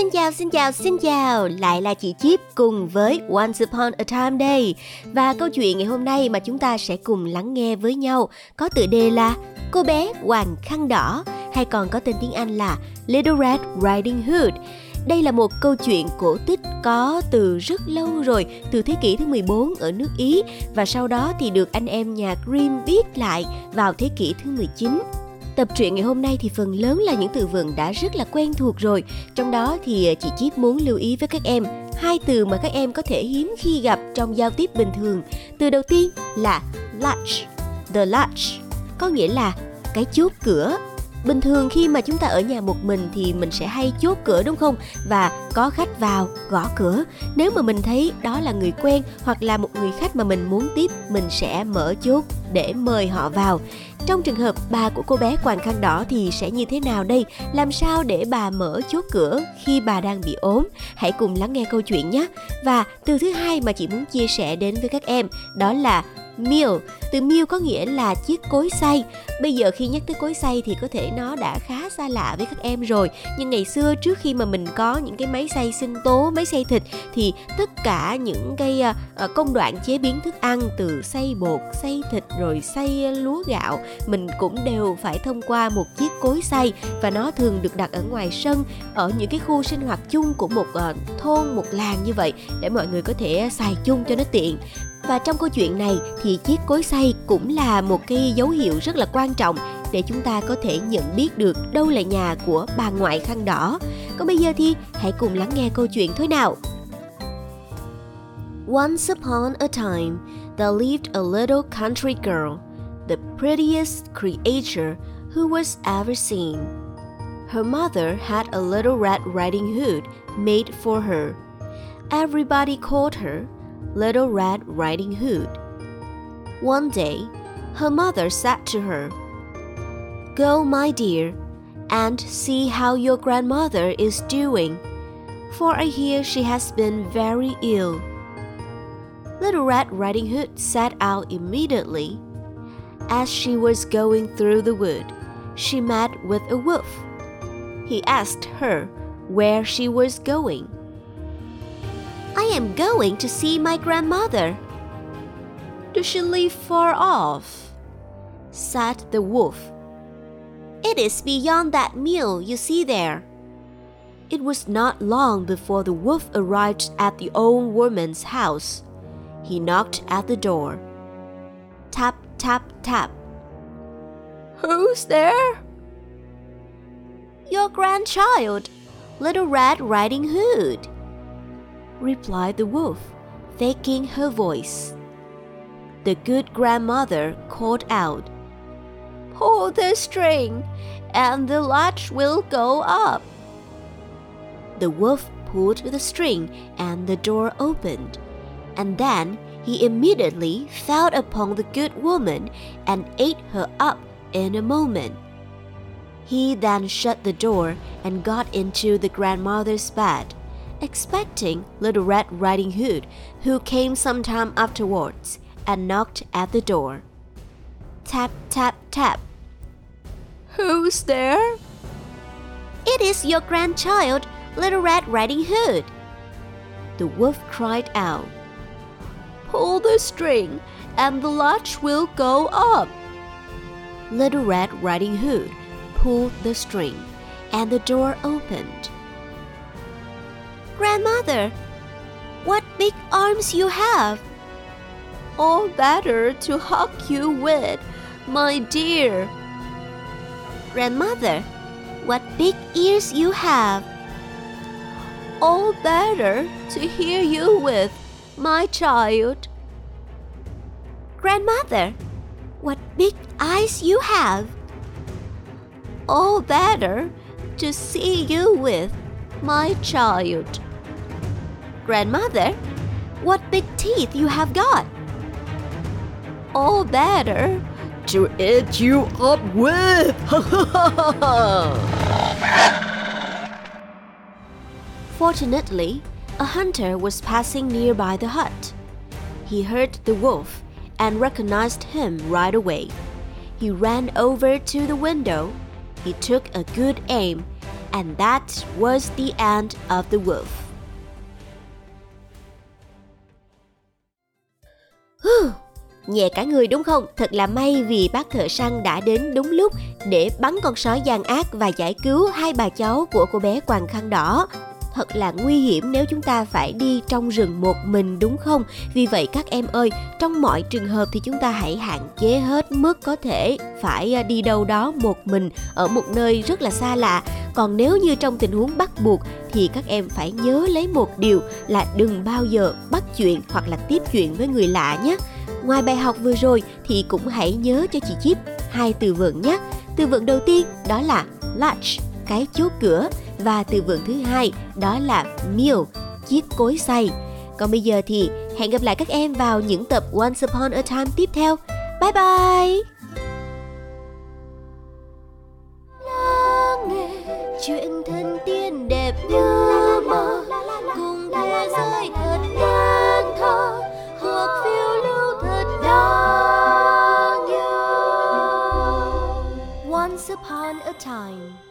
Xin chào, xin chào, xin chào, lại là chị Chip cùng với Once Upon a Time đây. Và câu chuyện ngày hôm nay mà chúng ta sẽ cùng lắng nghe với nhau có tựa đề là Cô bé Hoàng Khăn Đỏ hay còn có tên tiếng Anh là Little Red Riding Hood. Đây là một câu chuyện cổ tích có từ rất lâu rồi, từ thế kỷ thứ 14 ở nước Ý. Và sau đó thì được anh em nhà Grimm viết lại vào thế kỷ thứ 19. Tập truyện ngày hôm nay thì phần lớn là những từ vựng đã rất là quen thuộc rồi. Trong đó thì ờ, chị Chip muốn lưu ý với các em hai từ mà các em có thể hiếm khi gặp trong giao tiếp bình thường. Từ đầu tiên là latch, the latch, có nghĩa là cái chốt cửa bình thường khi mà chúng ta ở nhà một mình thì mình sẽ hay chốt cửa, đúng không? Và có khách vào, gõ cửa. Nếu mà mình thấy đó là người quen hoặc là một người khách mà mình muốn tiếp, mình sẽ mở chốt để mời họ vào. Trong trường hợp bà của cô bé quàng khăn đỏ thì sẽ như thế nào đây? Làm sao để bà mở chốt cửa khi bà đang bị ốm? Hãy cùng lắng nghe câu chuyện nhé. Và từ thứ hai mà chị muốn chia sẻ đến với các em, đó là mill. từ mill có nghĩa là chiếc cối xay. Bây giờ khi nhắc tới cối xay thì có thể nó đã khá xa lạ với các em rồi. Nhưng ngày xưa trước khi mà mình có những cái máy xay sinh tố, máy xay thịt thì tất cả những cái ờ, ờ, công đoạn chế biến thức ăn từ xay bột, xay thịt rồi xay lúa gạo, mình cũng đều phải thông qua một chiếc cối xay và nó thường được đặt ở ngoài sân, ở những cái khu sinh hoạt chung của một ờ, thôn, một làng như vậy để mọi người có thể xài chung cho nó tiện và trong câu chuyện này thì chiếc cối xay cũng là một cái dấu hiệu rất là quan trọng để chúng ta có thể nhận biết được đâu là nhà của bà ngoại khăn đỏ. Còn bây giờ thì hãy cùng lắng nghe câu chuyện thôi nào. Once upon a time, there lived a little country girl, the prettiest creature who was ever seen. Her mother had a little red riding hood made for her. Everybody called her Little Red Riding Hood. One day, her mother said to her, Go, my dear, and see how your grandmother is doing, for I hear she has been very ill. Little Red Riding Hood set out immediately. As she was going through the wood, she met with a wolf. He asked her where she was going. I am going to see my grandmother. Does she live far off? said the wolf. It is beyond that mill you see there. It was not long before the wolf arrived at the old woman's house. He knocked at the door. Tap, tap, tap. Who's there? Your grandchild, Little Red Riding Hood replied the wolf, faking her voice. The good grandmother called out, Pull the string, and the latch will go up. The wolf pulled the string, and the door opened. And then he immediately fell upon the good woman and ate her up in a moment. He then shut the door and got into the grandmother's bed expecting Little Red Riding Hood, who came some time afterwards and knocked at the door. Tap, tap, tap. Who's there? It is your grandchild, Little Red Riding Hood. The wolf cried out. Pull the string, and the latch will go up. Little Red Riding Hood pulled the string, and the door opened. Grandmother, what big arms you have! All better to hug you with, my dear. Grandmother, what big ears you have! All better to hear you with, my child. Grandmother, what big eyes you have! All better to see you with, my child. Grandmother, what big teeth you have got! All better to eat you up with. Fortunately, a hunter was passing nearby the hut. He heard the wolf and recognized him right away. He ran over to the window. He took a good aim, and that was the end of the wolf. Nhẹ cả người đúng không? Thật là may vì bác thợ săn đã đến đúng lúc để bắn con sói gian ác và giải cứu hai bà cháu của cô bé quàng khăn đỏ. Thật là nguy hiểm nếu chúng ta phải đi trong rừng một mình đúng không? Vì vậy các em ơi, trong mọi trường hợp thì chúng ta hãy hạn chế hết mức có thể phải à, đi đâu đó một mình ở một nơi rất là xa lạ. Còn nếu như trong tình huống bắt buộc thì các em phải nhớ lấy một điều là đừng bao giờ bắt chuyện hoặc là tiếp chuyện với người lạ nhé ngoài bài học vừa rồi thì cũng hãy nhớ cho chị chip hai từ vựng nhé từ vựng đầu tiên đó là latch cái chốt cửa và từ vựng thứ hai đó là meal, chiếc cối xay. Còn bây giờ thì hẹn gặp lại các em vào những tập Once Upon a Time tiếp theo. Bye bye! Time